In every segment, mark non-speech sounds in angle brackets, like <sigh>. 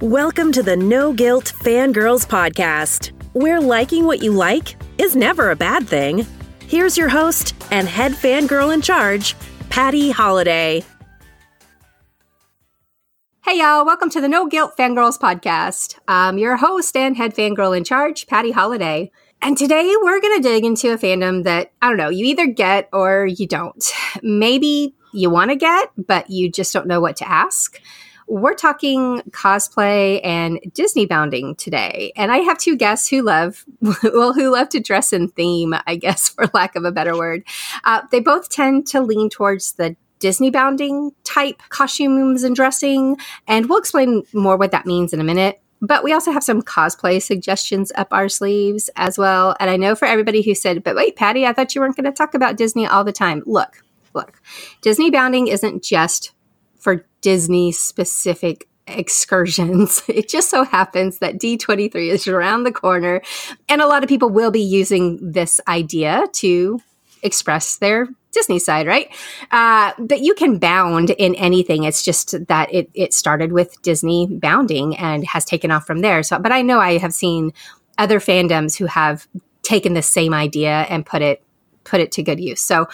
Welcome to the No Guilt Fangirls Podcast, where liking what you like is never a bad thing. Here's your host and head fangirl in charge, Patty Holiday. Hey, y'all, welcome to the No Guilt Fangirls Podcast. I'm your host and head fangirl in charge, Patty Holiday. And today we're going to dig into a fandom that, I don't know, you either get or you don't. Maybe you want to get, but you just don't know what to ask we're talking cosplay and Disney bounding today. And I have two guests who love, <laughs> well, who love to dress in theme, I guess, <laughs> for lack of a better word. Uh, they both tend to lean towards the Disney bounding type costumes and dressing. And we'll explain more what that means in a minute. But we also have some cosplay suggestions up our sleeves as well. And I know for everybody who said, but wait, Patty, I thought you weren't going to talk about Disney all the time. Look, look, Disney bounding isn't just for Disney specific excursions. <laughs> It just so happens that D23 is around the corner, and a lot of people will be using this idea to express their Disney side, right? Uh, but you can bound in anything. It's just that it, it started with Disney bounding and has taken off from there. So, but I know I have seen other fandoms who have taken the same idea and put it put it to good use. So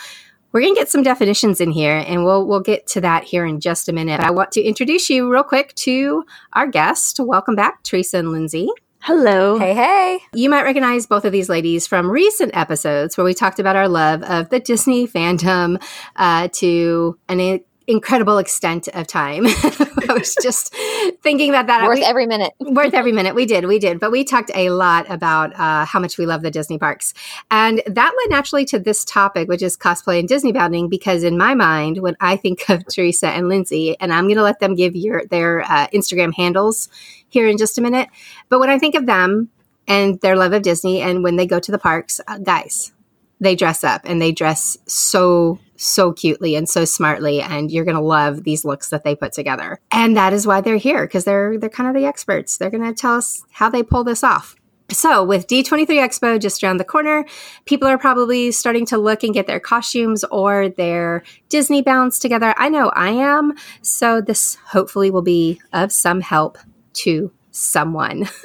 we're going to get some definitions in here, and we'll we'll get to that here in just a minute. I want to introduce you real quick to our guest. Welcome back, Theresa and Lindsey. Hello. Hey, hey. You might recognize both of these ladies from recent episodes where we talked about our love of the Disney fandom uh, to an incredible extent of time. <laughs> I was just thinking about that. Worth we, every minute. worth every <laughs> minute. We did. We did. But we talked a lot about uh, how much we love the Disney parks. And that led naturally to this topic, which is cosplay and Disney bounding, because in my mind, when I think of <laughs> Theresa and Lindsey, and I'm going to let them give your their uh, Instagram handles here in just a minute. But when I think of them and their love of Disney and when they go to the parks, uh, guys, they dress up and they dress so so cutely and so smartly and you're going to love these looks that they put together. And that is why they're here because they're they're kind of the experts. They're going to tell us how they pull this off. So, with D23 Expo just around the corner, people are probably starting to look and get their costumes or their Disney bounds together. I know I am. So, this hopefully will be of some help to someone. <laughs>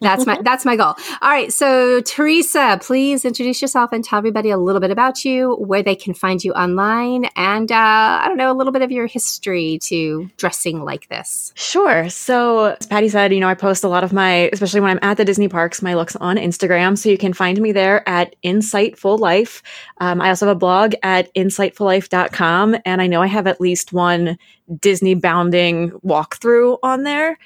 that's my that's my goal. All right, so Theresa, please introduce yourself and tell everybody a little bit about you, where they can find you online, and uh, I don't know a little bit of your history to dressing like this. Sure. So as Patty said, you know, I post a lot of my, especially when I'm at the Disney parks, my looks on Instagram. So you can find me there at Insightful Life. Um, I also have a blog at insightfullife.com, and I know I have at least one Disney bounding walkthrough on there.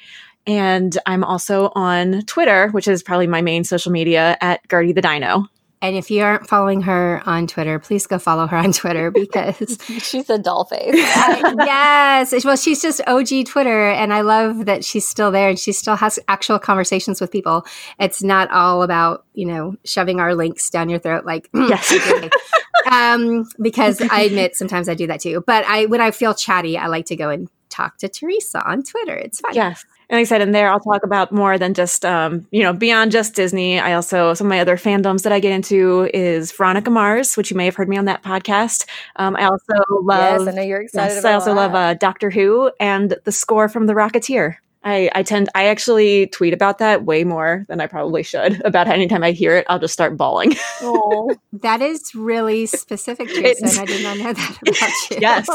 And I'm also on Twitter, which is probably my main social media at Gertie the Dino. And if you aren't following her on Twitter, please go follow her on Twitter <laughs> because she's a doll face. <laughs> yes. Well, she's just OG Twitter. And I love that she's still there and she still has actual conversations with people. It's not all about, you know, shoving our links down your throat like, yes. <laughs> um, because I admit sometimes I do that too. But I, when I feel chatty, I like to go and talk to Theresa on Twitter. It's fun. Yes. And like I said, in there, I'll talk about more than just, um, you know, beyond just Disney. I also, some of my other fandoms that I get into is Veronica Mars, which you may have heard me on that podcast. Um, I also love, yes, I know you're excited. Yes, I also that. love uh, Doctor Who and the score from The Rocketeer. I, I tend I actually tweet about that way more than I probably should. <laughs> About anytime I hear it, I'll just start bawling. <laughs> oh, that is really specific, Jason. I did not know that about <laughs> you. yes,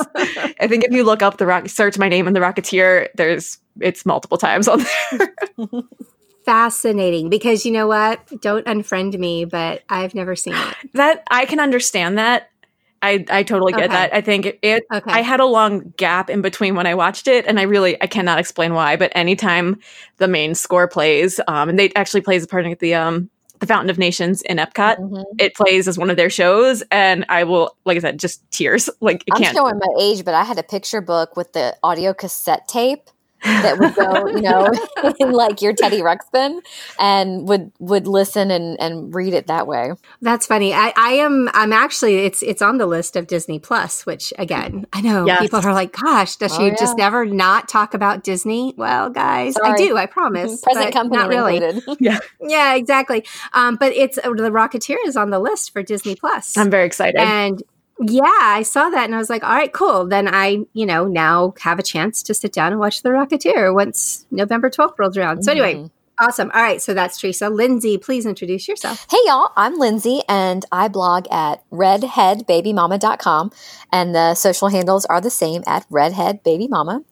I think if you look up the rock, search my name in the Rocketeer, there's it's multiple times on there. Fascinating, because you know what? Don't unfriend me, but I've never seen it. That I can understand that. I, I totally get okay. that. I think it, it okay. I had a long gap in between when I watched it and I really I cannot explain why, but anytime the main score plays, um and they actually plays a part of the um the Fountain of Nations in Epcot. Mm-hmm. It plays as one of their shows, and I will, like I said, just tears. <laughs> Like I'm can't. showing my age, but I had a picture book with the audio cassette tape that would go, you know, <laughs> <laughs> in like your Teddy Ruxpin and would would listen and and read it that way. That's funny. I, I am I'm actually it's it's on the list of Disney Plus, which again, I know yes. people are like, gosh, does oh, she yeah. just never not talk about Disney? Well, guys, Sorry. I do, I promise. Present company not really. <laughs> yeah. Yeah, exactly. Um, but it's uh, the Rocketeer is on the list for Disney Plus. I'm very excited. And Yeah, I saw that and I was like, all right, cool. Then I, you know, now have a chance to sit down and watch The Rocketeer once November 12th rolls around. So, anyway, mm-hmm. Awesome. All right. So that's Theresa. Lindsey, please introduce yourself. Hey, y'all. I'm Lindsey, and I blog at redheadbabymama.com. And the social handles are the same at redheadbabymama.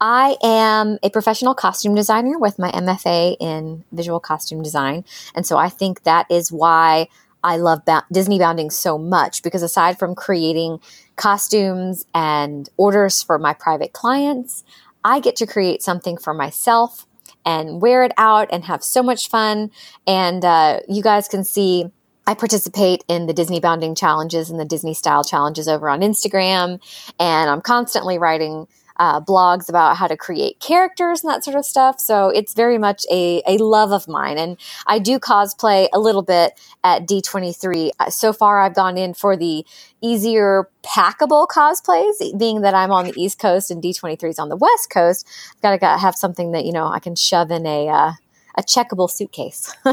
I am a professional costume designer with my MFA in visual costume design. And so I think that is why I love ba- Disney Bounding so much because aside from creating costumes and orders for my private clients, I get to create something for myself and wear it out and have so much fun. And uh, you guys can see I participate in the Disney Bounding challenges and the Disney style challenges over on Instagram. And I'm constantly writing uh, blogs about how to create characters and that sort of stuff. So it's very much a, a love of mine. And I do cosplay a little bit at D23. Uh, so far, I've gone in for the easier packable cosplays, being that I'm on the East Coast and D23 is on the West Coast. I've got to have something that, you know, I can shove in a, uh, a checkable suitcase. <laughs>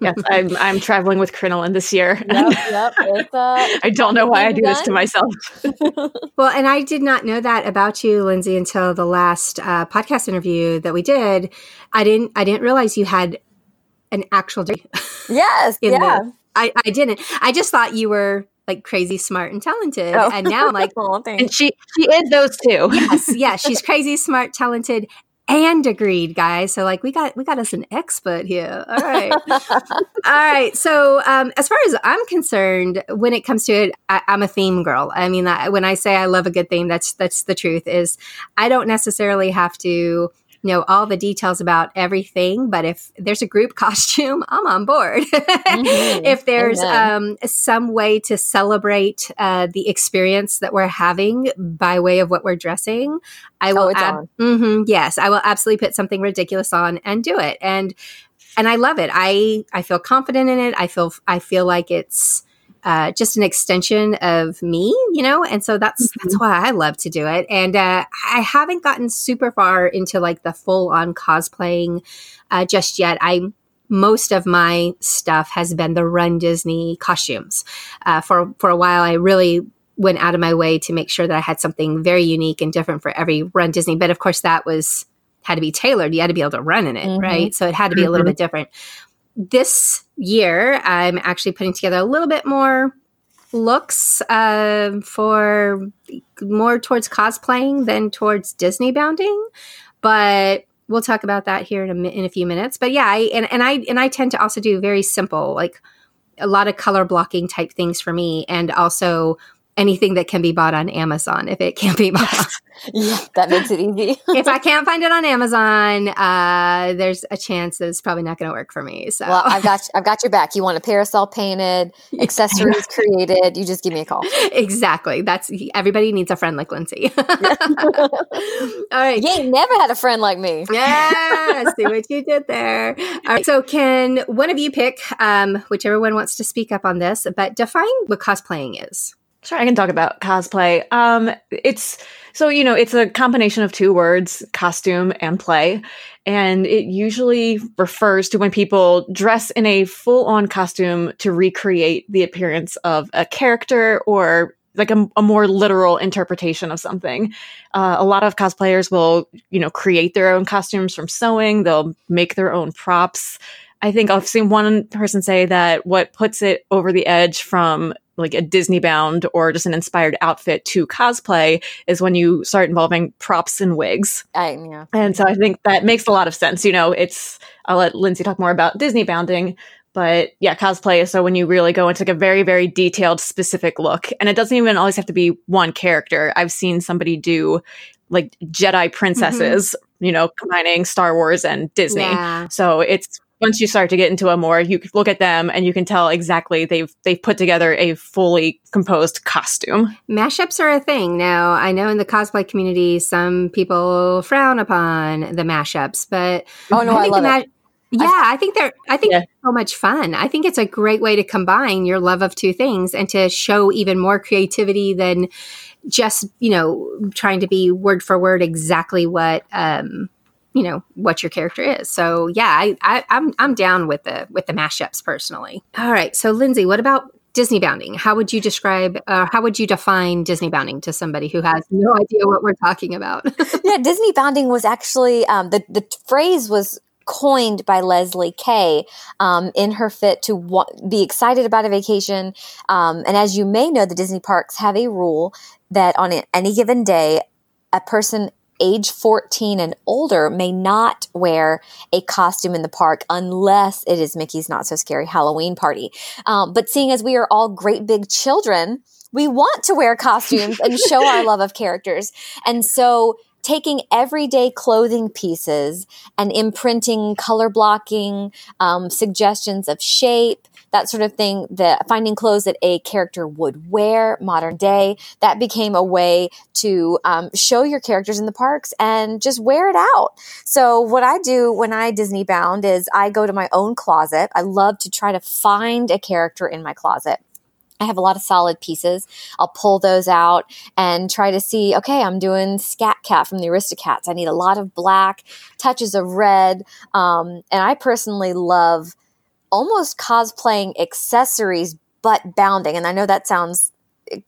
yes, I'm I'm traveling with crinoline this year. Yep, yep. It's, uh, <laughs> I don't know why I do this to myself. <laughs> well, and I did not know that about you, Lindsey, until the last uh, podcast interview that we did. I didn't I didn't realize you had an actual degree. Yes, yeah. The, I, I didn't. I just thought you were like crazy smart and talented. Oh. And now I'm like, oh, and she she is those two. yes, yes, she's crazy smart, talented, and agreed, guys. So like we got we got us an expert here. All right, all right. So um, as far as I'm concerned, when it comes to it, I, am a theme girl. I mean, I, when I say I love a good theme, that's that's the truth. Is I don't necessarily have to know all the details about everything, but if there's a group <laughs> costume, I'm on board. mm-hmm. If there's um, some way to celebrate uh, the experience that we're having by way of what we're dressing, I will. Oh, ab- mm-hmm, yes, I will absolutely put something ridiculous on and do it. And and I love it. I I feel confident in it. I feel I feel like it's uh, just an extension of me, you know, and so that's mm-hmm. that's why I love to do it. And uh, I haven't gotten super far into like the full on cosplaying uh, just yet. I most of my stuff has been the Run Disney costumes. Uh, for for a while, I really went out of my way to make sure that I had something very unique and different for every Run Disney. But of course, that was had to be tailored. You had to be able to run in it, mm-hmm. right? So it had to be mm-hmm. a little mm-hmm. bit different this year, I'm actually putting together a little bit more looks uh, for more towards cosplaying than towards Disney bounding, but we'll talk about that here in a, in a few minutes. But yeah, I, and, and I and I tend to also do very simple, like a lot of color blocking type things for me, and also anything that can be bought on Amazon if it can't be <laughs> bought. yeah, that makes it easy. if I <laughs> can't find it on Amazon, uh, there's a chance that it's probably not going to work for me. So, well, I've got I've got your back. You want a parasol painted, <laughs> accessories created? You just give me a call. Exactly. That's everybody needs a friend like Lindsey. All right, you ain't never had a friend like me. yeah, see what you did there. All right, so can one of you pick, um, whichever one wants to speak up on this, but define what cosplaying is. Sure, I can talk about cosplay. Um, it's so you know, it's a combination of two words, costume and play, and it usually refers to when people dress in a full-on costume to recreate the appearance of a character or like a, a more literal interpretation of something. Uh, a lot of cosplayers will, you know, create their own costumes from sewing. They'll make their own props. I think I've seen one person say that what puts it over the edge from like a Disney bound or just an inspired outfit to cosplay is when you start involving props and wigs. I, yeah. And so I think that makes a lot of sense. You know, it's, I'll let Lindsey talk more about Disney bounding, but yeah, cosplay is so when you really go into like a very, very detailed, specific look. And it doesn't even always have to be one character. I've seen somebody do like Jedi princesses, mm-hmm. you know, combining Star Wars and Disney. Yeah. So it's once you start to get into a more, you look at them and you can tell exactly they've they've put together a fully composed costume. Mashups are a thing now. I know in the cosplay community, some people frown upon the mashups, but oh no, I, I love ma- it. Yeah, I think they're. I think yeah. so much fun. I think it's a great way to combine your love of two things and to show even more creativity than just you know trying to be word for word exactly what um, you know what your character is. So yeah, I, I I'm, I'm down with the with the mashups personally. All right, so Lindsey, what about Disney bounding. How would you describe, uh, how would you define Disney bounding to somebody who has no idea what we're talking about? <laughs> yeah, Disney bounding was actually, um, the, the phrase was coined by Leslie Kay um, in her fit to wa- be excited about a vacation. Um, and as you may know, the Disney parks have a rule that on any given day, a person age 14 and older may not wear a costume in the park unless it is Mickey's Not So Scary Halloween Party. Um, but seeing as we are all great big children, we want to wear costumes and show our love of characters. And so taking everyday clothing pieces and imprinting color blocking, um, suggestions of shape, that sort of thing, the finding clothes that a character would wear modern day, that became a way to um, show your characters in the parks and just wear it out. So what I do when I Disney bound is I go to my own closet. I love to try to find a character in my closet. I have a lot of solid pieces. I'll pull those out and try to see, okay, I'm doing Scat Cat from the Aristocats. I need a lot of black, touches of red. Um, and I personally love almost cosplaying accessories but bounding. And I know that sounds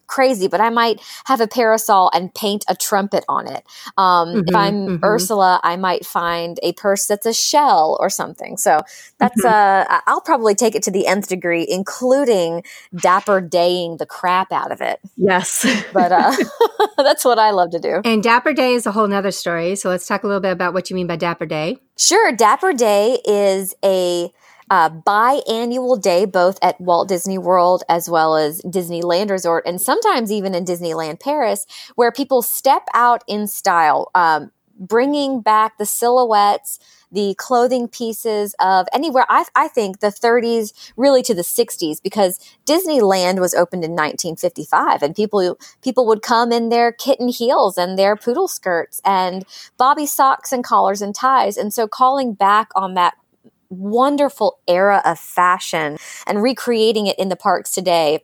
crazy, but I might have a parasol and paint a trumpet on it. Um, mm-hmm, if I'm mm-hmm. Ursula, I might find a purse that's a shell or something. So that's mm-hmm. uh, I'll probably take it to the nth degree, including dapper daying the crap out of it. Yes, but uh, <laughs> <laughs> that's what I love to do. And dapper day is a whole nother story. So let's talk a little bit about what you mean by dapper day. Sure, dapper day is a uh, biannual day, both at Walt Disney World as well as Disneyland Resort, and sometimes even in Disneyland Paris, where people step out in style, um, bringing back the silhouettes, the clothing pieces of anywhere. I, I think the 30s, really to the 60s, because Disneyland was opened in 1955, and people people would come in their kitten heels and their poodle skirts and bobby socks and collars and ties, and so calling back on that wonderful era of fashion and recreating it in the parks today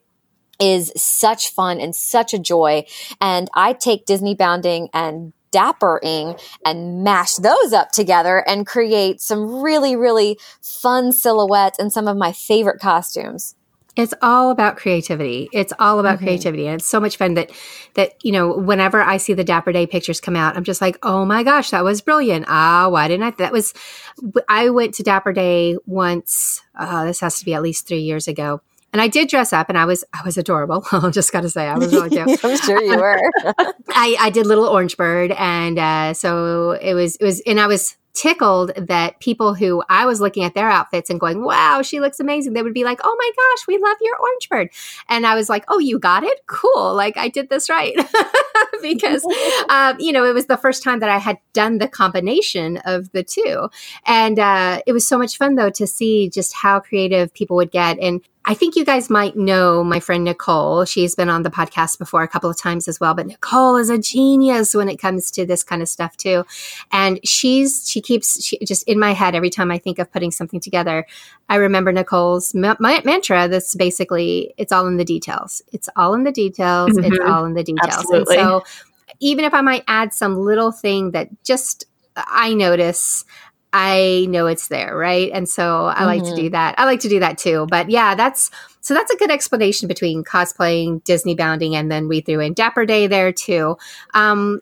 is such fun and such a joy. And I take Disney bounding and dappering and mash those up together and create some really, really fun silhouettes and some of my favorite costumes. It's all about creativity. It's all about mm-hmm. creativity. And it's so much fun that that, you know, whenever I see the Dapper Day pictures come out, I'm just like, oh my gosh, that was brilliant. Ah, why didn't I? That was I went to Dapper Day once. Uh, this has to be at least three years ago. And I did dress up and I was I was adorable. <laughs> I just gotta say I was really cute. <laughs> I'm sure you were. <laughs> I, I did little orange bird and uh, so it was it was and I was tickled that people who I was looking at their outfits and going, wow, she looks amazing. They would be like, oh my gosh, we love your orange bird. And I was like, oh, you got it? Cool. Like I did this right. <laughs> because, <laughs> um, you know, it was the first time that I had done the combination of the two. And uh, it was so much fun, though, to see just how creative people would get. And I think you guys might know my friend Nicole. She's been on the podcast before a couple of times as well, but Nicole is a genius when it comes to this kind of stuff too. And she's, she keeps she, just in my head every time I think of putting something together. I remember Nicole's ma- mantra that's basically, it's all in the details. It's all in the details. Mm-hmm. It's all in the details. Absolutely. And so even if I might add some little thing that just I notice, I know it's there, right? And so I mm-hmm. like to do mm-hmm. that. I like to do that too. But yeah, that's so that's a good explanation between cosplaying, Disney bounding, and then we threw in Dapper Day there too. Um,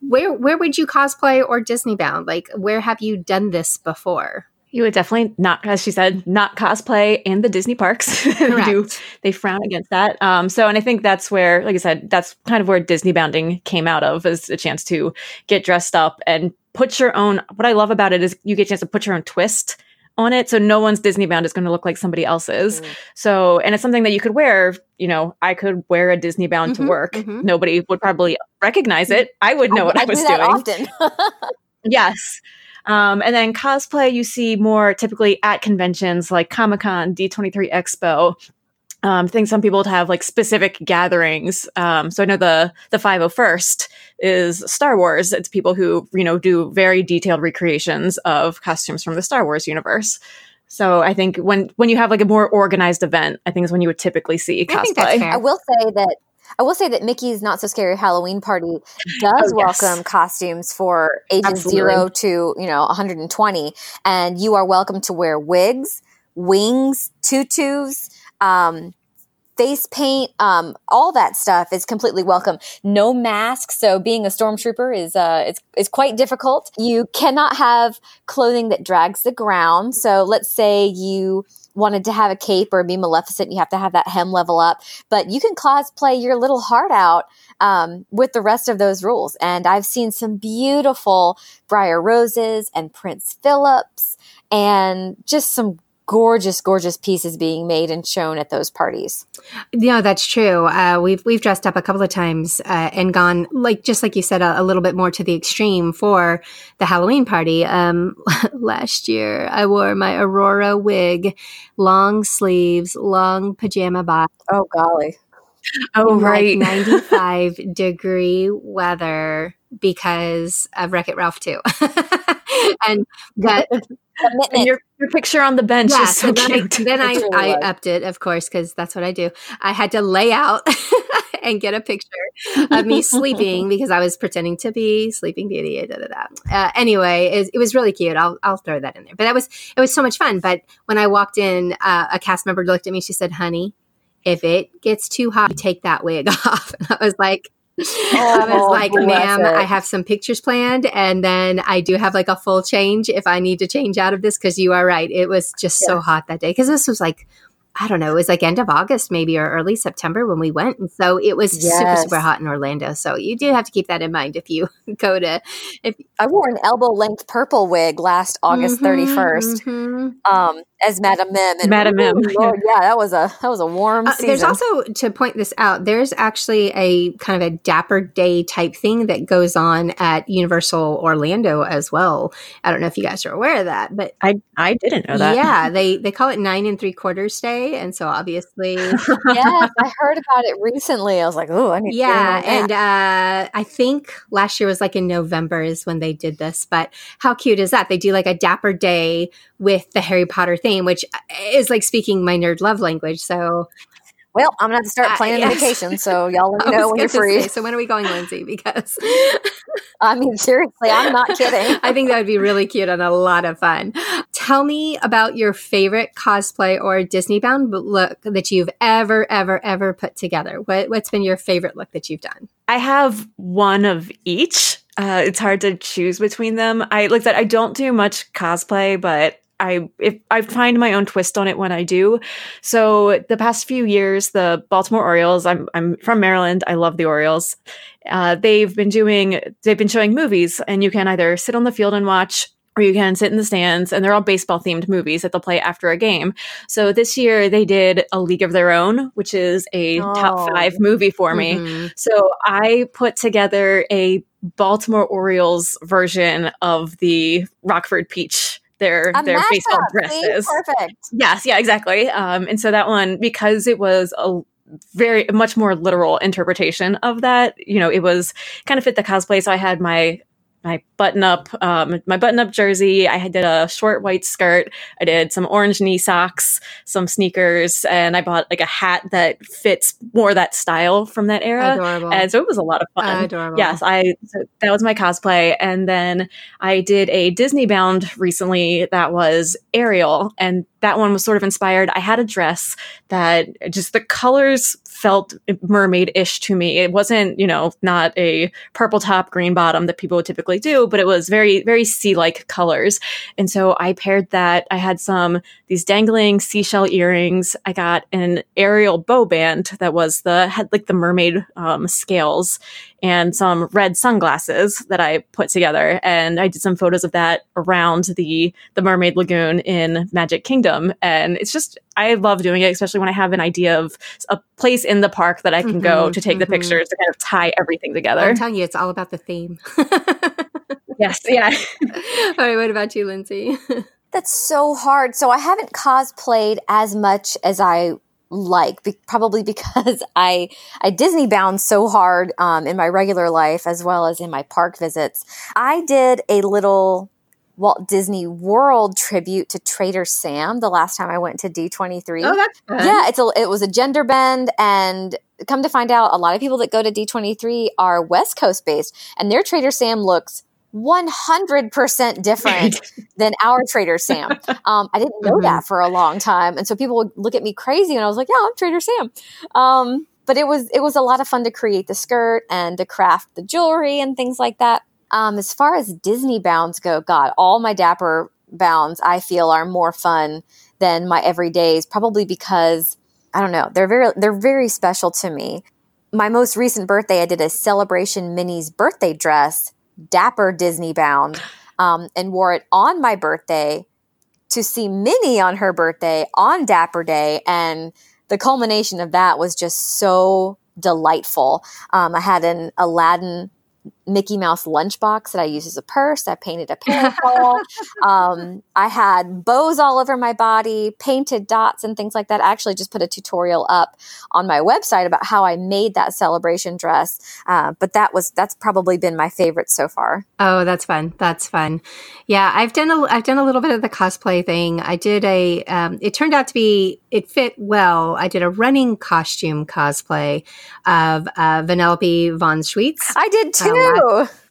where where would you cosplay or Disney bound? Like where have you done this before? You would definitely not, as she said, not cosplay in the Disney parks. <laughs> they do they frown against that. Um, so, and I think that's where, like I said, that's kind of where Disney bounding came out of, as a chance to get dressed up and put your own what I love about it is you get a chance to put your own twist on it. So no one's Disney bound is going to look like somebody else's. Mm-hmm. So, and it's something that you could wear, you know, I could wear a Disney bound mm-hmm, to work. Mm-hmm. Nobody would probably recognize it. I would know I, what I, I was do doing. often. <laughs> yes. Um, and then cosplay, you see more typically at conventions like Comic Con, D23 Expo, um, I think some people would have like specific gatherings. Um, so I know the the 501st is Star Wars. It's people who you know do very detailed recreations of costumes from the Star Wars universe. So I think when when you have like a more organized event, I think is when you would typically see cosplay. I, I will say that I will say that Mickey's Not So Scary Halloween Party <laughs> does oh, yes. welcome costumes for ages Absolutely. zero to you know 120, and you are welcome to wear wigs, wings, tutus um, face paint, um, all that stuff is completely welcome. No mask, so being a stormtrooper is uh, is is quite difficult. You cannot have clothing that drags the ground. So let's say you wanted to have a cape or be Maleficent, you have to have that hem level up. But you can cosplay your little heart out um, with the rest of those rules. And I've seen some beautiful Briar Roses and Prince Phillips and just some gorgeous, gorgeous pieces being made and shown at those parties. Yeah, that's true. Uh, we've we've dressed up a couple of times uh, and gone like just like you said a, a, little bit more to the extreme for the Halloween party. Um, <laughs> last year, I wore my Aurora wig, long sleeves, long pajama bottoms. Oh golly! Oh right, like ninety five <laughs> degree weather because of Wreck It Ralph too, <laughs> <laughs> and got <laughs> and your, your picture on the bench yeah, is so, so then cute. <laughs> I, then I, I upped it, of course, because that's what I do. I had to lay out and get a picture of me sleeping because I was pretending to be Sleeping Beauty. Da, da, da. Uh, anyway, it, it, was really cute. I'll, I'll throw that in there. But that was it was so much fun. But when I walked in, uh, a cast member looked at me. She said, "Honey, if it gets too hot, take that wig off." And I was like, I was oh, like, ma'am, I have some pictures planned. And then I do have like a full change if I need to change out of this. Cause you are right. It was just yeah. so hot that day. Cause this was like I don't know, it was like end of August maybe or early September when we went. And so it was yes. super, super hot in Orlando. So you do have to keep that in mind if you <laughs> go to if I wore an elbow length purple wig last August mm-hmm, 31st. Mm-hmm. Um, as Madame Mim. And Madame Mim. Lord, <laughs> yeah, that was a that was a warm uh, There's also to point this out, there's actually a kind of a dapper day type thing that goes on at Universal Orlando as well. I don't know if you guys are aware of that, but I I didn't know that. Yeah, they they call it nine and three quarters day and so obviously, <laughs> yes, I heard about it recently. I was like, oh, I need. Yeah, and uh, I think last year was like in November is when they did this. But how cute is that? They do like a dapper day with the Harry Potter theme, which is like speaking my nerd love language. So well, I'm gonna have to start planning uh, yes. vacation, so <laughs> y'all let me know when you're free. Say, so when are we going, Lindsey? <laughs> Because I mean, seriously, I'm not kidding. <laughs> I think that would be really cute and a lot of fun. Tell me about your favorite cosplay or Disney bound look that you've ever, ever, ever put together. What, what's been your favorite look that you've done? I have one of each. Uh, it's hard to choose between them. I like that. I don't do much cosplay, but I if I find my own twist on it when I do. So the past few years, the Baltimore Orioles. I'm I'm from Maryland. I love the Orioles. Uh, they've been doing they've been showing movies, and you can either sit on the field and watch. Or you can sit in the stands, and they're all baseball themed movies that they'll play after a game. So this year they did A League of Their Own, which is a oh. top five movie for me. Mm-hmm. So I put together a Baltimore Orioles version of the Rockford Peach their a their baseball dresses. See? Perfect. Yes, yeah, exactly. Um, and so that one, because it was a very much more literal interpretation of that, you know, it was kind of fit the cosplay. So I had my my button up um, my button up jersey i did a short white skirt i did some orange knee socks some sneakers and i bought like a hat that fits more that style from that era Adorable. and so it was a lot of fun Adorable. yes i so that was my cosplay and then i did a disney bound recently that was ariel and that one was sort of inspired. I had a dress that just the colors felt mermaid ish to me. It wasn't, you know, not a purple top, green bottom that people would typically do, but it was very, very sea like colors. And so I paired that. I had some, these dangling seashell earrings. I got an Ariel bow band that was the, had like the mermaid um, scales and some red sunglasses that I put together. And I did some photos of that around the the Mermaid Lagoon in Magic Kingdom. And it's just I love doing it, especially when I have an idea of a place in the park that I can mm-hmm, go to take mm-hmm. the pictures to kind of tie everything together. I'm telling you, it's all about the theme. <laughs> yes, yeah. <laughs> all right, what about you, Lindsey? <laughs> That's so hard. So I haven't cosplayed as much as I like be- probably <laughs> because I I Disney bound so hard um, in my regular life as well as in my park visits. I did a little Walt Disney World tribute to Trader Sam the last time I went to D23. Oh, that's fun. Yeah, it's a it was a gender bend and come to find out a lot of people that go to D23 are West Coast based and their Trader Sam looks 100% different <laughs> than our Trader Sam. Um, I didn't know mm-hmm. that for a long time. And so people would look at me crazy and I was like, yeah, I'm Trader Sam. Um, but it was, it was a lot of fun to create the skirt and to craft the jewelry and things like that. Um, as far as Disney bounds go, God, all my Dapper bounds I feel are more fun than my everydays, probably because I don't know, they're very, they're very special to me. My most recent birthday, I did a celebration Minnie's birthday dress dapper Disney bound um, and wore it on my birthday to see Minnie on her birthday on Dapper Day. And the culmination of that was just so delightful. Um, I had an Aladdin Mickey Mouse lunchbox that I use as a purse. I painted a parasol. <laughs> um, I had bows all over my body, painted dots and things like that. I actually just put a tutorial up on my website about how I made that celebration dress. Uh, but that was that's probably been my favorite so far. Oh, that's fun. That's fun. Yeah, I've done a I've done a little bit of the cosplay thing. I did a. Um, it turned out to be it fit well. I did a running costume cosplay of uh, Vanellope von Schweetz. I did too. Um,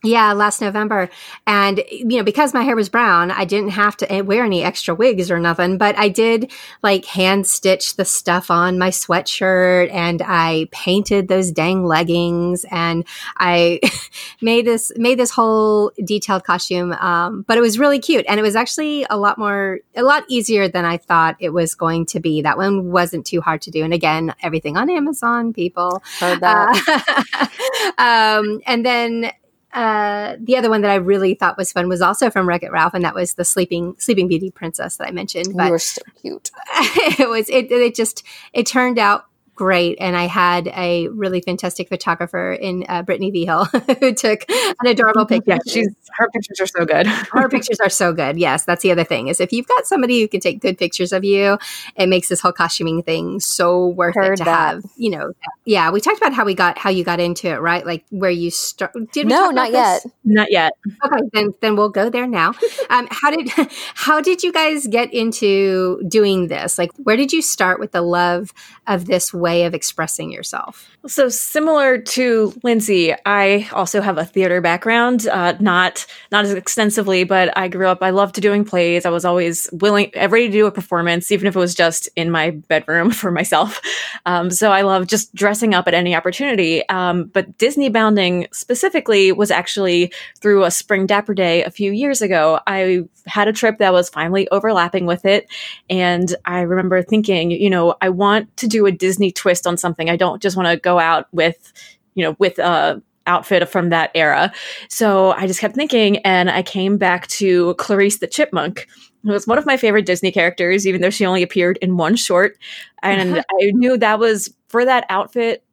yeah, last November. And, you know, because my hair was brown, I didn't have to eh, wear any extra wigs or nothing, but I did like hand stitch the stuff on my sweatshirt and I painted those dang leggings and I <laughs> made this, made this whole detailed costume. Um, but it was really cute. And it was actually a lot more, a lot easier than I thought it was going to be. That one wasn't too hard to do. And again, everything on Amazon, people. Heard that. Uh, <laughs> um, and then, uh, the other one that I really thought was fun was also from Wreck It Ralph, and that was the Sleeping Sleeping Beauty Princess that I mentioned. But you were so cute. <laughs> it was it. It just it turned out great. And I had a really fantastic photographer in uh, Brittany V Hill <laughs> who took an adorable picture. Yeah, she's her pictures are so good. her <laughs> pictures are so good. Yes, that's the other thing is if you've got somebody who can take good pictures of you, it makes this whole costuming thing so worth Heard it to that. have. You know, yeah. We talked about how we got how you got into it, right? Like where you start. Did we no, not yet. Not yet. Okay, then then we'll go there now. Um, how did <laughs> how did you guys get into doing this? Like, where did you start with the love of this way of expressing yourself? So similar to Lindsey, I also have a theater background, uh, not not as extensively, but I grew up. I loved doing plays. I was always willing, ready to do a performance, even if it was just in my bedroom <laughs> for myself. Um, so I love just dressing up at any opportunity. Um, but Disney bounding specifically was actually through a spring dapper day a few years ago. I had a trip that was finally overlapping with it, and I remember thinking, you know, I want to do a Disney twist on something. I don't just want to go out with, you know, with a outfit from that era. So I just kept thinking, and I came back to Clarice the Chipmunk. It was one of my favorite Disney characters, even though she only appeared in one short. And <laughs> I knew that was for that outfit.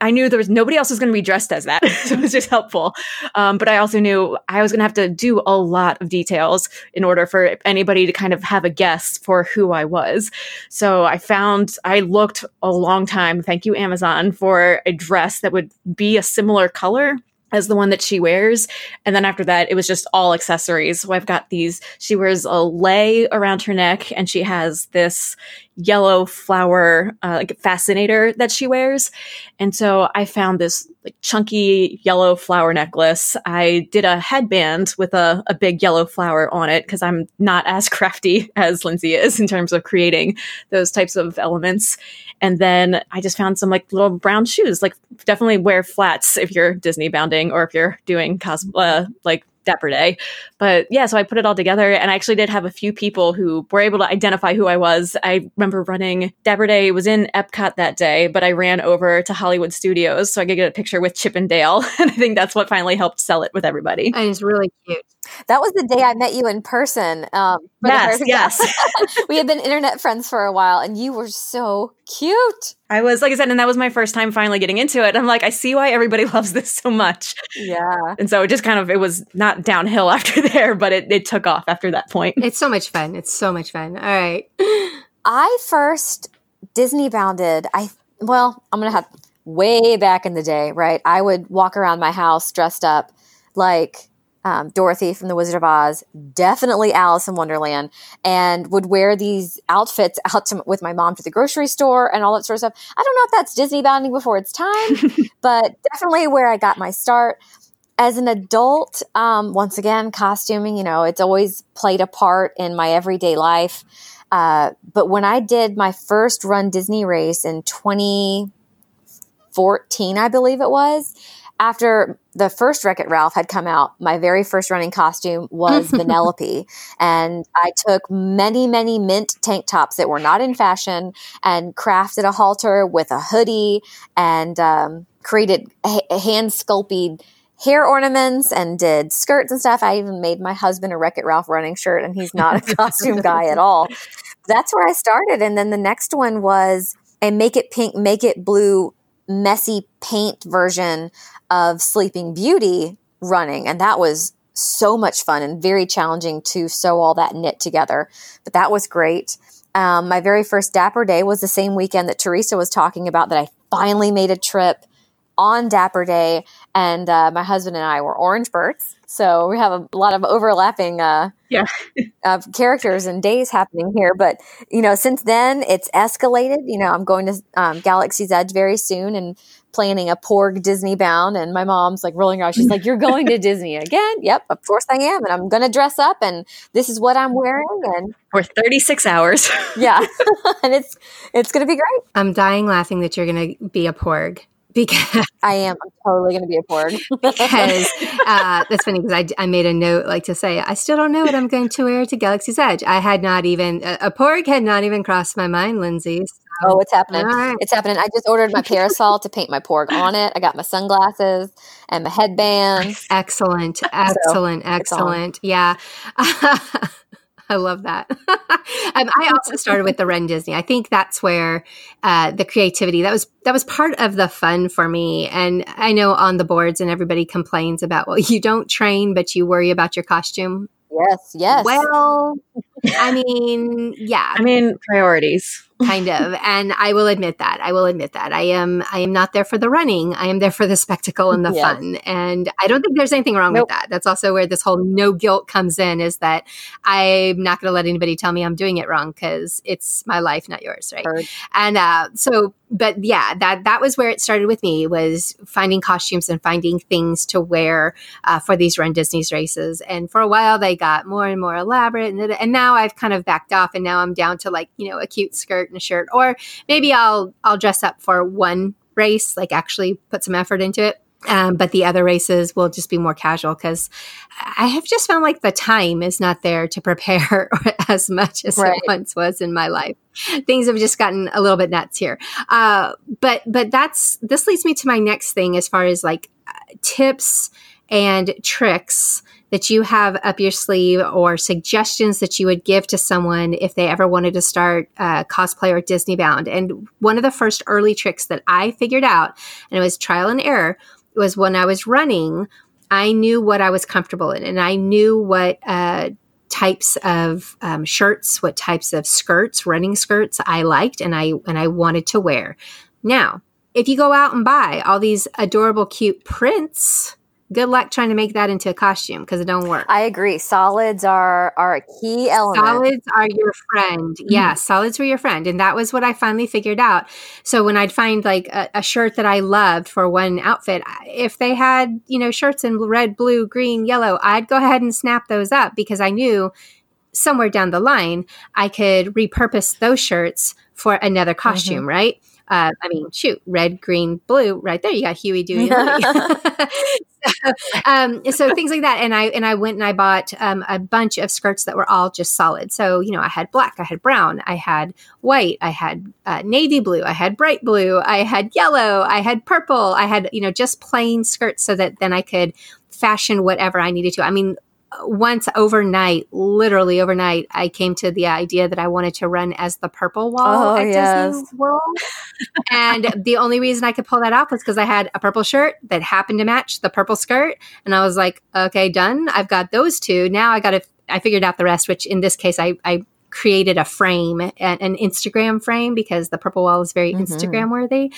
I knew there was nobody else was going to be dressed as that. <laughs> so it was just helpful. Um, but I also knew I was going to have to do a lot of details in order for anybody to kind of have a guess for who I was. So I found, I looked a long time, thank you, Amazon, for a dress that would be a similar color as the one that she wears. And then after that, it was just all accessories. So I've got these, she wears a lei around her neck and she has this yellow flower uh, like fascinator that she wears. And so I found this like chunky yellow flower necklace. I did a headband with a, a big yellow flower on it because I'm not as <laughs> crafty as Lindsey is in terms of creating those types of elements. And then I just found some like little brown shoes. Like definitely wear flats if you're Disney bounding or if you're doing cos uh, like Dapper Day. But yeah, so I put it all together and I actually did have a few people who were able to identify who I was. I remember running Dapper Day was in Epcot that day, but I ran over to Hollywood Studios so I could get a picture with Chip and Dale. <laughs> and I think that's what finally helped sell it with everybody. And it's really cute. That was the day I met you in person. Um, yes, yes. <laughs> we had been internet friends for a while, and you were so cute. I was, like I said, and that was my first time finally getting into it. I'm like, I see why everybody <laughs> loves this so much. Yeah. And so it just kind of, it was not downhill <laughs> after there, but it, it took off after that point. It's so much fun. It's so much fun. All right. I first Disney bounded, I, well, I'm going to have way back in the day, right? I would walk around my house dressed up like um, Dorothy from The Wizard of Oz, definitely Alice in Wonderland, and would wear these outfits <laughs> out to, with my mom to the grocery store and all that sort of stuff. I don't know if that's Disney bounding before its time, <laughs> but definitely where I got my start. as an adult, um, once again, costuming, you know, it's always played a part in my everyday life. Uh, but when I did my first run Disney race in 2014, I believe it was, after the first Wreck It Ralph had come out, my very first running costume was <laughs> Vanellope. And I took many, many mint tank tops that were not in fashion and crafted a halter with a hoodie and um, created hand sculpted hair ornaments and did skirts and stuff. I even made my husband a Wreck It Ralph running shirt, and he's not a <laughs> costume guy at all. That's where I started. And then the next one was a make it pink, make it blue, messy paint version of Sleeping Beauty running. And that was so much fun and very challenging to sew all that knit together. But that was great. Um, my very first Dapper Day was the same weekend that Theresa was talking about that I finally made a trip on Dapper Day, and uh, my husband and I were Orange Birds. So we have a lot of overlapping uh, yeah. <laughs> of characters and days happening here. But you know, since then it's escalated. You know, I'm going to um, Galaxy's Edge very soon and planning a Porg Disney bound. And my mom's like rolling her eyes. She's like, "You're going to <laughs> Disney again?" Yep, of course I am, and I'm going to dress up, and this is what I'm wearing, and for 36 hours. yeah, <laughs> and it's it's going to be great. I'm dying laughing that you're going to be a Porg because I am. I'm totally going to be a porg. <laughs> because uh, that's funny because I, I made a note like to say I still don't know what I'm going to wear to Galaxy's Edge. I had not even a, a porg had not even crossed my mind, Lindsey. So. Oh, it's happening! Right. It's happening. I just ordered my parasol to paint my porg on it. I got my sunglasses and my headband. Excellent, excellent, so, excellent. Yeah. <laughs> <laughs> I love that. <laughs> um, I also started with the Run Disney. I think that's where uh, the creativity that was that was part of the fun for me. And I know on the boards and everybody complains about well, you don't train, but you worry about your costume. Yes, yes. Well, I mean, yeah. I mean, priorities kind of. <laughs> And i will admit that. I will admit that. I am i am not there for the running. I am there for the spectacle and the yes. fun. And i don't think there's anything wrong nope. with that. That's also where this whole no guilt comes in is that i'm not going to let anybody tell me i'm doing it wrong because it's my life not yours right? Heard. and uh, so but yeah that that was where it started with me was finding costumes and finding things to wear uh, for these run disney's races. And for a while they got more and more elaborate and, and now i've kind of backed off and now i'm down to like you know a cute skirt and a shirt or maybe i'll i'll dress up for one race like actually put some effort into it um, but the other races will just be more casual because I have just found like the time is not there to <laughs> prepare as much as right. it once was in my life. Things have just gotten a little bit nuts here. Uh, but but that's this leads me to my next thing as far as like uh, tips and tricks that you have up your sleeve or suggestions that you would give to someone if they ever wanted to start uh, cosplay or Disney bound. And one of the first early tricks that I figured out, and it was trial and error, was when I was running, I knew what I was comfortable in and I knew what uh, types of um, shirts, what types of skirts, running skirts I liked and I and I wanted to wear. Now, if you go out and buy all these adorable cute prints, good luck trying to make that into a costume because it don't work. I agree. Solids are are a key element. Solids are your friend. Mm-hmm. Yeah, solids were your friend, and that was what I finally figured out. So when I'd find like a, a, shirt that I loved for one outfit, if they had you know shirts in red, blue, green, yellow, I'd go ahead and snap those up because I knew somewhere down the line I could repurpose those shirts for another costume, mm-hmm. right? Uh, I mean, shoot, red, green, blue, right there. You got Huey, Dewey, <laughs> <laughs> so, um, so things like that. And I and I went and I bought um, a bunch of skirts that were all just solid. So you know, I had black, I had brown, I had white, I had uh, navy blue, I had bright blue, I had yellow, I had purple, I had you know just plain skirts, so that then I could fashion whatever I needed to. I mean, once overnight, literally overnight, I came to the idea that I wanted to run as the purple wall oh, at yes. Disney World. and the only reason I could pull that off was because I had a purple shirt that happened to match the purple skirt. And I was like, okay, done. I've got those two. Now I got to, I figured out the rest, which in this case, I, I created a frame, an Instagram frame, because the purple wall is very mm-hmm. Instagram worthy.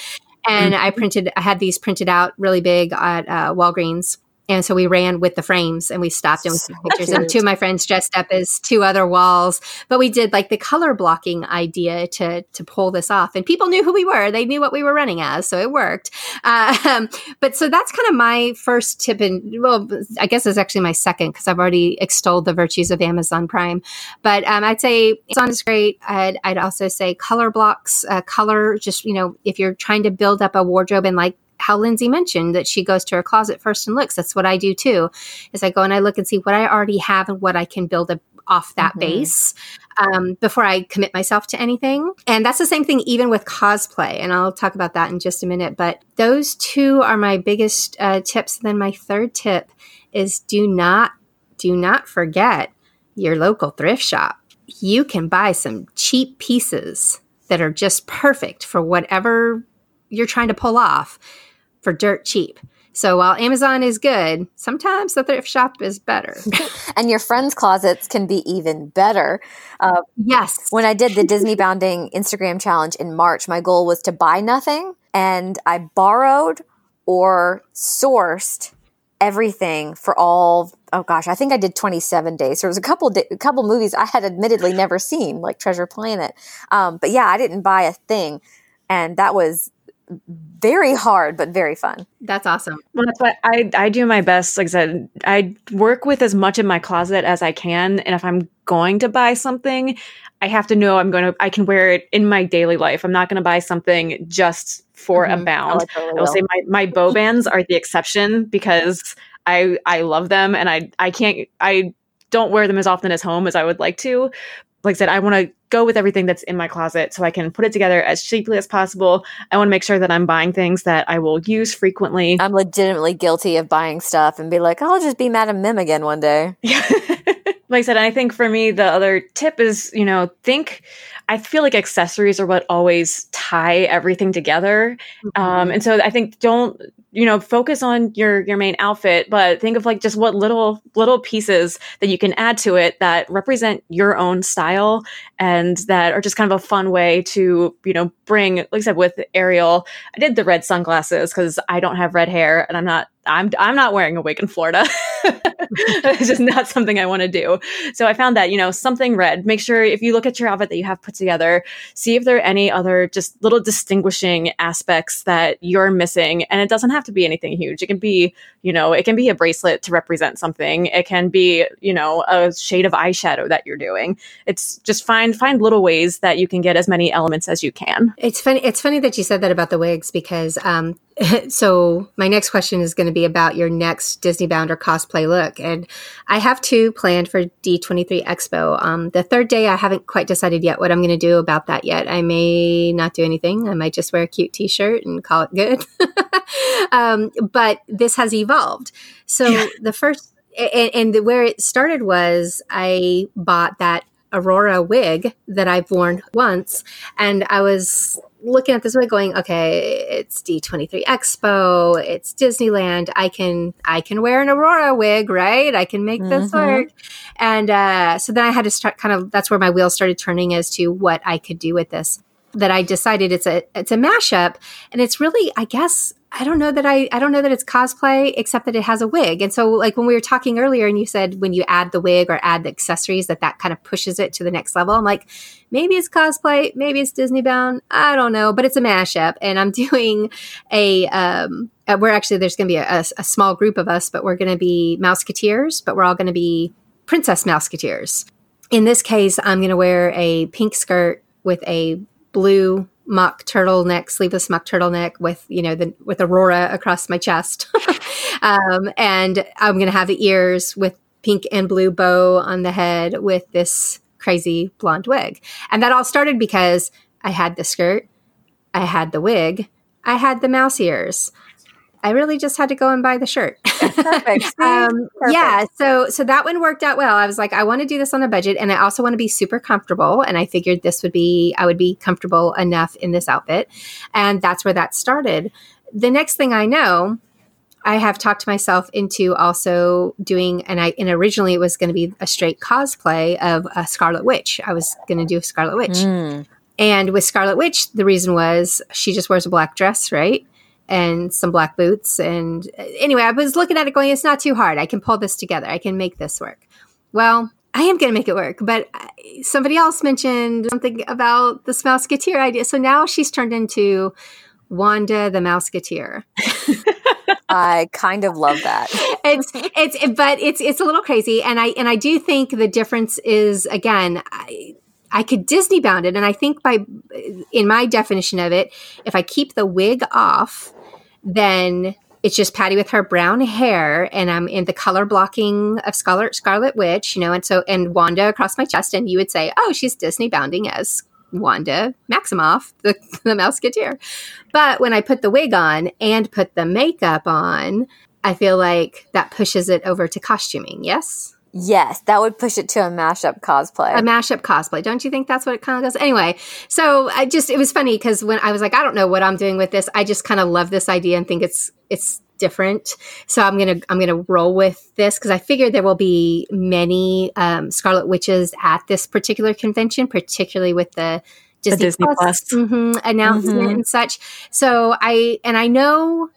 And mm-hmm. I printed, I had these printed out really big at uh, Walgreens And so we ran with the frames and we stopped and we took pictures. cute. And two of my friends dressed up as two other walls. But we did like the color blocking idea to to pull this off. And people knew who we were. They knew what we were running as, so it worked. Um, but so that's kind of my first tip. And well, I guess it's actually my second because I've already extolled the virtues of Amazon Prime. But um, I'd say Amazon is great. I'd, I'd also say color blocks, uh, color. Just you know, if you're trying to build up a wardrobe and like how Lindsey mentioned that she goes to her closet first and looks. That's what I do too. Is I go and I look and see what I already have and what I can build a, off that Mhm. base um, before I commit myself to anything. And that's the same thing even with cosplay. And I'll talk about that in just a minute. But those two are my biggest uh, tips. And then my third tip is do not do not forget your local thrift shop. You can buy some cheap pieces that are just perfect for whatever you're trying to pull off for dirt cheap. So while Amazon is good, sometimes the thrift shop is better. <laughs> And your friends' closets can be even better. Uh, yes. when I did the Disney Bounding Instagram challenge in March, my goal was to buy nothing, and I borrowed or sourced everything for all. Oh gosh, I think I did 27 days. so There was a couple, di- a couple movies I had admittedly never seen, like Treasure Planet. Um, but yeah, I didn't buy a thing, and that was very hard but very fun. That's awesome. Well, that's why I I do my best. Like I said, I work with as much in my closet as I can, and if I'm going to buy something, I have to know I'm going to. I can wear it in my daily life. I'm not going to buy something just for Mhm. a bound. Oh, I totally I will will. say my my bow bands are the exception because I I love them, and I I can't I don't wear them as often as home as I would like to. Like I said, I want to go with everything that's in my closet so I can put it together as cheaply as possible. I want to make sure that I'm buying things that I will use frequently. I'm legitimately guilty of buying stuff and be like, I'll just be Madame Mim again one day. Yeah. <laughs> like I said, I think for me, the other tip is, you know, think, I feel like accessories are what always tie everything together. Um, and so I think don't, you know, focus on your, your main outfit, but think of like just what little, little pieces that you can add to it that represent your own style and that are just kind of a fun way to, you know, bring, like I said, with Ariel, I did the red sunglasses because I don't have red hair and I'm not, I'm, I'm not wearing a wig in Florida. <laughs> it's just not something I want to do. So I found that, you know, something red. Make sure if you look at your outfit that you have put together, see if there are any other just little distinguishing aspects that you're missing. And it doesn't have to be anything huge. It can be, you know, it can be a bracelet to represent something. It can be, you know, a shade of eyeshadow that you're doing. It's just find find little ways that you can get as many elements as you can. It's funny. It's funny that you said that about the wigs because, um, <laughs> so my next question is going to be about your next Disney bound or cosplay look, and I have two planned for D23 Expo. Um, the third day, I haven't quite decided yet what I'm going to do about that yet. I may not do anything. I might just wear a cute T-shirt and call it good. <laughs> um, but this has evolved. So the first and, and the, where it started was I bought that Aurora wig that I've worn once, and I was looking at this wig going, okay, it's D23 Expo, it's Disneyland. I can I can wear an Aurora wig, right? I can make this Mhm. work. And uh, so then I had to start kind of that's where my wheels started turning as to what I could do with this. That I decided it's a it's a mashup, and it's really I guess I don't know that I I don't know that it's cosplay except that it has a wig. And so like when we were talking earlier and you said when you add the wig or add the accessories that that kind of pushes it to the next level. I'm like maybe it's cosplay, maybe it's Disney bound. I don't know, but it's a mashup and I'm <laughs> doing a um we're actually there's going to be a, a, a small group of us, but we're going to be Mouseketeers, but we're all going to be Princess Mouseketeers. In this case, I'm going to wear a pink skirt with a blue mock turtleneck, sleeveless mock turtleneck with you know the with aurora across my chest, <laughs> um, and I'm to have the ears with pink and blue bow on the head with this crazy blonde wig, and that all started because I had the skirt, I had the wig, I had the mouse ears. I really just had to go and buy the shirt. <laughs> Perfect. <laughs> Um, Perfect. yeah, so so that one worked out well. I was like, I want to do this on a budget, and I also want to be super comfortable. And I figured this would be, I would be comfortable enough in this outfit, and that's where that started. The next thing I know, I have talked myself into also doing, and I and originally it was going to be a straight cosplay of a Scarlet Witch. I was going to do a Scarlet Witch. Mm. And with Scarlet Witch, the reason was she just wears a black dress, right? And some black boots. And uh, anyway, I was looking at it going, it's not too hard. I can pull this together. I can make this work. Well, I am going to make it work. But uh, somebody else mentioned something about the Mouseketeer idea. So now she's turned into Wanda the Mouseketeer. <laughs> I kind of love that. <laughs> it's it's but it's it's a little crazy and I and I do think the difference is again I I could Disney bound it and I think by in my definition of it if I keep the wig off then it's just Patty with her brown hair, and I'm in the color blocking of Scarlet Scarlet Witch, you know, and so and Wanda across my chest, and you would say, oh, she's Disney bounding as Wanda Maximoff, the, <laughs> the Mouseketeer. But when I put the wig on and put the makeup on, I feel like that pushes it over to costuming. Yes. Yes, that would push it to a mashup cosplay. A mashup cosplay. Don't you think that's what it kind of goes? Anyway, so I just it was funny because when I was like, I don't know what I'm doing with this, I just kind of love this idea and think it's it's different. So I'm gonna I'm gonna roll with this because I figured there will be many um, Scarlet Witches at this particular convention, particularly with the Disney, the Disney Plus, Plus. Mm-hmm, announcement mm-hmm. and such. So I and I know.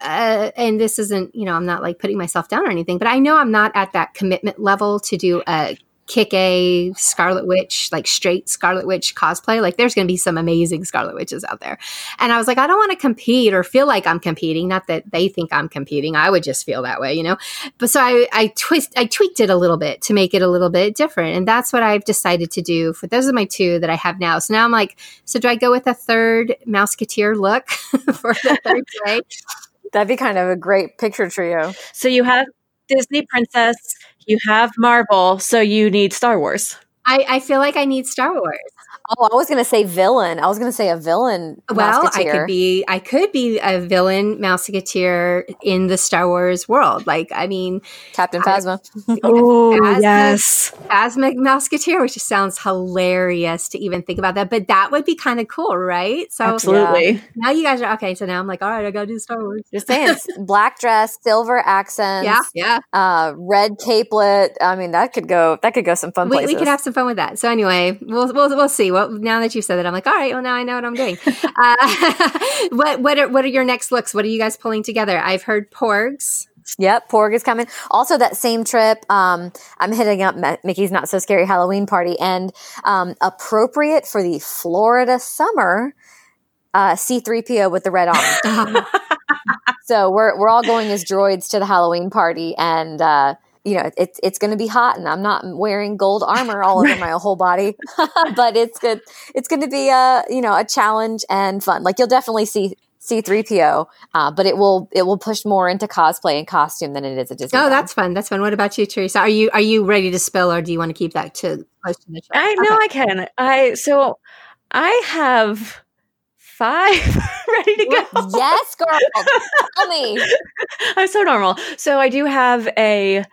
Uh, and this isn't, you know, I'm not like putting myself down or anything, but I know I'm not at that commitment level to do a kick a Scarlet Witch, like straight Scarlet Witch cosplay. Like there's going to be some amazing Scarlet Witches out there. And I was like, I don't want to compete or feel like I'm competing. Not that they think I'm competing. I would just feel that way, you know? But so I, I twist, I tweaked it a little bit to make it a little bit different. And that's what I've decided to do for those are my two that I have now. So now I'm like, so do I go with a third Mouseketeer look <laughs> for the third day? That'd be kind of a great picture trio. So you have Disney princess, you have Marvel, so you need Star Wars. I, I feel like I need Star Wars. Oh, I was going to say villain. I was going to say a villain. Well, I could be. I could be a villain Mouseketeer in the Star Wars world. Like, I mean, Captain Phasma. <laughs> oh Phasma, yes, Phasma Mouseketeer, which sounds hilarious to even think about that. But that would be kind of cool, right? So absolutely. Yeah. Now you guys are okay. So now I'm like, all right, I got to do Star Wars. Just saying, <laughs> black dress, silver accents. Yeah, yeah. Uh, red capelet. I mean, that could go. That could go some fun we, places. We could have some fun with that. So anyway, we'll we'll we'll see well, now that you've said that, I'm like, all right, well, now I know what I'm doing. uh, <laughs> what what are what are your next looks? What are you guys pulling together? I've heard Porgs. Yep, Porg is coming. Also, that same trip, um, I'm hitting up Mickey's Not So Scary Halloween Party, and um, appropriate for the Florida summer, uh, C3PO with the red arm. <laughs> so we're we're all going as droids to the Halloween party, and uh, you know, it's it's going to be hot, and I'm not wearing gold armor all over my whole body, <laughs> but it's good. It's going to be a you know a challenge and fun. Like you'll definitely see C3PO, uh, but it will it will push more into cosplay and costume than it is a Disney. Oh, that's fun. That's fun. What about you, Theresa? Are you are you ready to spill, or do you want to keep that to close to the show? I know okay. I can. I so I have five <laughs> ready to go. Yes, girl. Tell me. <laughs> I'm so normal. So I do have a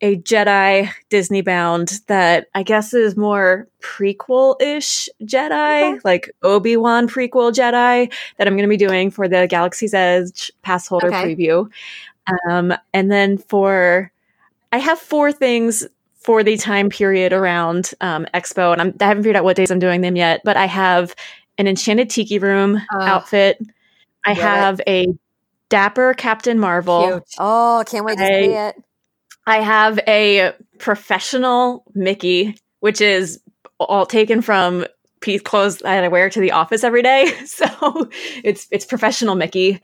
a Jedi Disney bound that I guess is more prequel ish Jedi, okay. like Obi Wan prequel Jedi that I'm going to be doing for the Galaxy's Edge pass holder okay. preview. Um, and then for, I have four things for the time period around um, Expo, and I'm, I haven't figured out what days I'm doing them yet, but I have an Enchanted Tiki Room uh, outfit. I have it. a Dapper Captain Marvel. Cute. Oh, can't wait to I, see it. I have a professional Mickey, which is all taken from piece clothes that I wear to the office every day. <laughs> So it's it's professional Mickey.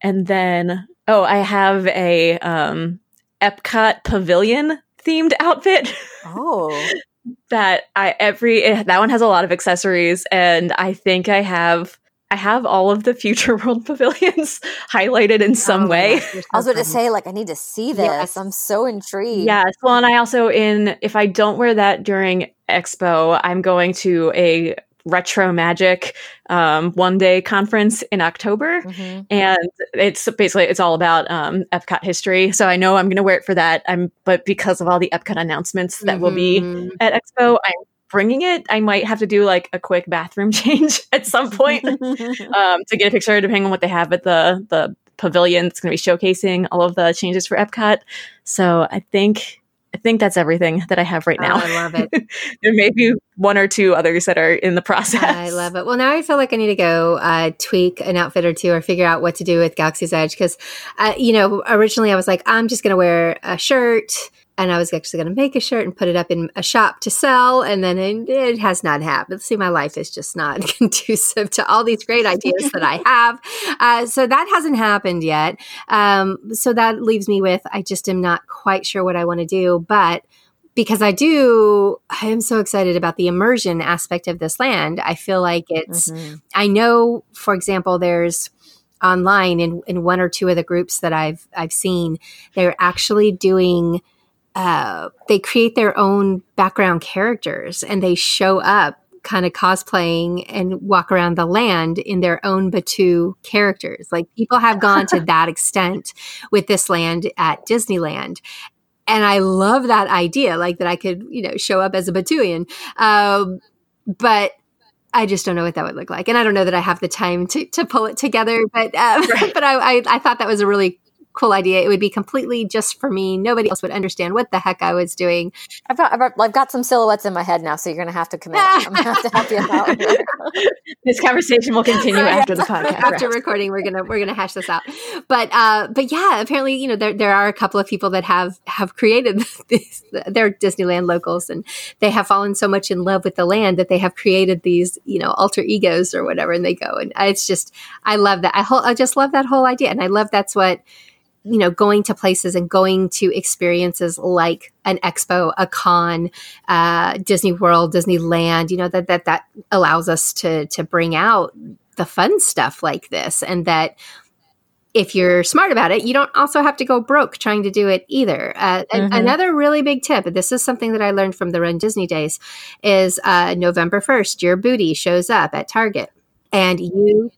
And then oh, I have a um Epcot pavilion themed outfit. Oh. <laughs> that I every that one has a lot of accessories and I think I have I have all of the future <laughs> world pavilions <laughs> highlighted in some oh, way. so I was going to say, like, I need to see this. Yes. I'm so intrigued. Yes. Well, and I also in if I don't wear that during Expo, I'm going to a retro magic um, one day conference in october mm-hmm. and it's basically it's all about um, epcot history so i know i'm going to wear it for that i'm but because of all the epcot announcements that mm-hmm. will be mm-hmm. at expo i'm bringing it, I might have to do like a quick bathroom <laughs> change at some point <laughs> um, to get a picture, depending on what they have at the the pavilion. It's going to be showcasing all of the changes for Epcot. So I think I think that's everything that I have right now. Oh, I love it. <laughs> there may be one or two others that are in the process. I love it. Well, now I feel like I need to go uh, tweak an outfit or two or figure out what to do with Galaxy's Edge because, uh, you know, originally I was like, I'm just going to wear a shirt and I was actually going to make a shirt and put it up in a shop to sell. And then it, it, has not happened. See, my life is just not <laughs> conducive to all these great ideas that I have. Uh, so that hasn't happened yet. Um, so that leaves me with I just am not quite sure what I want to do. But because I do, I am so excited about the immersion aspect of this land. I feel like it's, mm-hmm. I know, for example, there's, online in, in one or two of the groups that I've I've seen, they're actually doing uh, they create their own background characters and they show up kind of cosplaying and walk around the land in their own Batuu characters. Like people have gone to <laughs> that extent with this land at Disneyland. And I love that idea, like that I could, you know, show up as a Batuuian. Um, but I just don't know what that would look like, and I don't know that I have the time to, to pull it together. But uh, <laughs> right. but I, I, I thought that was a really cool idea. It would be completely just for me. Nobody else would understand what the heck I was doing. I've got I've, I've got some silhouettes in my head now, so you're going to have to commit. I'm going to have to help you out. <laughs> this conversation will continue after the podcast. After right. recording, we're gonna we're gonna hash this out. But uh, but yeah, apparently you know there there are a couple of people that have have created <laughs> these. They're Disneyland locals, and they have fallen so much in love with the land that they have created these you know alter egos or whatever, and they go and it's just I love that. I whole I just love that whole idea, and I love that's what you know, going to places and going to experiences like an expo, a con, uh, Disney World, Disneyland, you know, that, that, that allows us to, to bring out the fun stuff like this. And that if you're smart about it, you don't also have to go broke trying to do it either. Uh, mm-hmm. Another really big tip, this is something that I learned from the Run Disney days, is uh, November 1st, your booty shows up at Target and you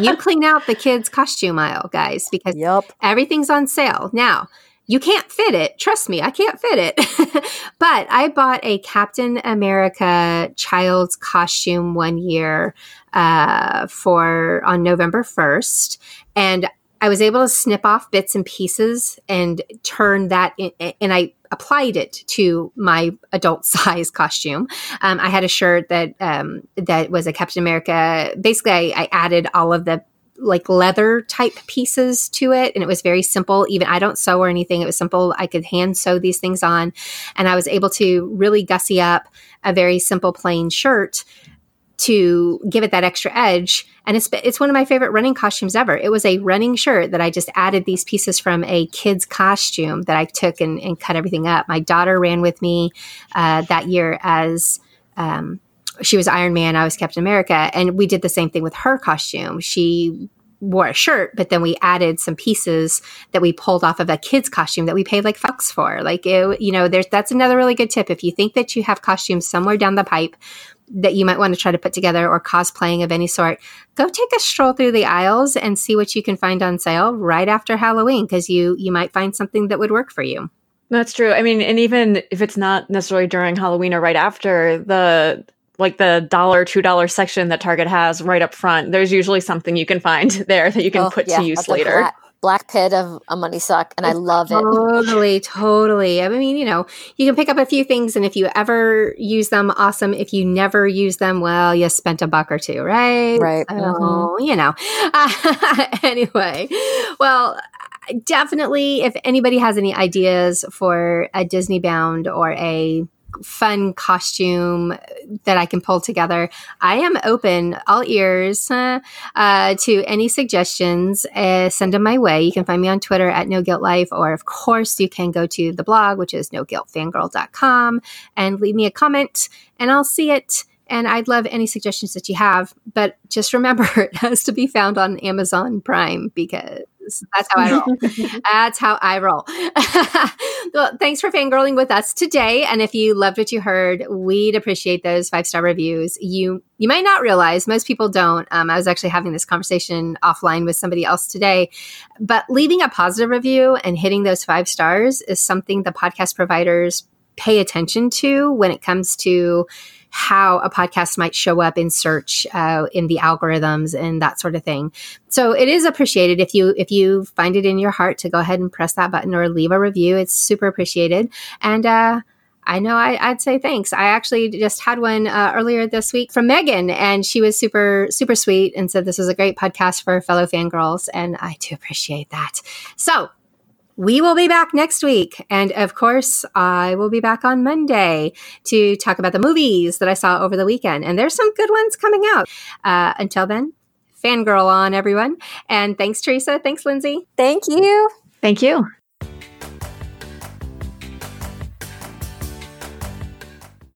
you <laughs> clean out the kids costume aisle guys because yep. everything's on sale. Now you can't fit it. Trust me i can't fit it. <laughs> But i bought a captain america child's costume one year uh, for on november 1st and I was able to snip off bits and pieces and turn that in, and I applied it to my adult <laughs> size costume. Um, I had a shirt that um, that was a Captain America. Basically, I, I added all of the like leather type pieces to it and it was very simple even i don't sew or anything it was simple i could hand sew these things on and i was able to really gussy up a very simple plain shirt to give it that extra edge. And it's it's one of my favorite running costumes ever. It was a running shirt that I just added these pieces from a kid's costume that I took and, and cut everything up. My daughter ran with me uh, that year as um, she was Iron Man, I was Captain America, and we did the same thing with her costume. She wore a shirt, but then we added some pieces that we pulled off of a kid's costume that we paid like fucks for. Like, it, you know, there's that's another really good tip. If you think that you have costumes somewhere down the pipe that you might want to try to put together or cosplaying of any sort, go take a stroll through the aisles and see what you can find on sale right after Halloween because you you might find something that would work for you. That's true. I mean, and even if it's not necessarily during Halloween or right after, the like the dollar, two dollar section that Target has right up front, there's usually something you can find <laughs> there that you can oh, put yeah, to use later black pit of a money suck and I love it. Totally, totally. I mean, you know, you can pick up a few things and if you ever use them, awesome. If you never use them, well, you spent a buck or two, right? Right. So, mm-hmm. you know. <laughs> anyway, well, definitely if anybody has any ideas for a Disney bound or a fun costume that I can pull together. I am open, all ears, uh, to any suggestions. Uh, send them my way. You can find me on Twitter at No Guilt Life, or of course, you can go to the blog, which is noguiltfangirl.com, and leave me a comment, and I'll see it. And I'd love any suggestions that you have. But just remember, <laughs> it has to be found on Amazon Prime because that's how I roll. <laughs> that's how I roll. <laughs> well, thanks for fangirling with us today. And if you loved what you heard, we'd appreciate those five star reviews. You you might not realize most people don't. Um, I was actually having this conversation offline with somebody else today, but leaving a positive review and hitting those five stars is something the podcast providers pay attention to when it comes to how a podcast might show up in search uh, in the algorithms and that sort of thing so it is appreciated if you if you find it in your heart to go ahead and press that button or leave a review it's super appreciated and uh, I know I, would say thanks. I actually just had one uh, earlier this week from Megan, and she was super, super sweet and said this was a great podcast for fellow fangirls. And I do appreciate that. So we will be back next week. And of course, I will be back on Monday to talk about the movies that I saw over the weekend. And there's some good ones coming out. Uh, until then, fangirl on, everyone. And thanks, Theresa. Thanks, Lindsey. Thank you. Thank you.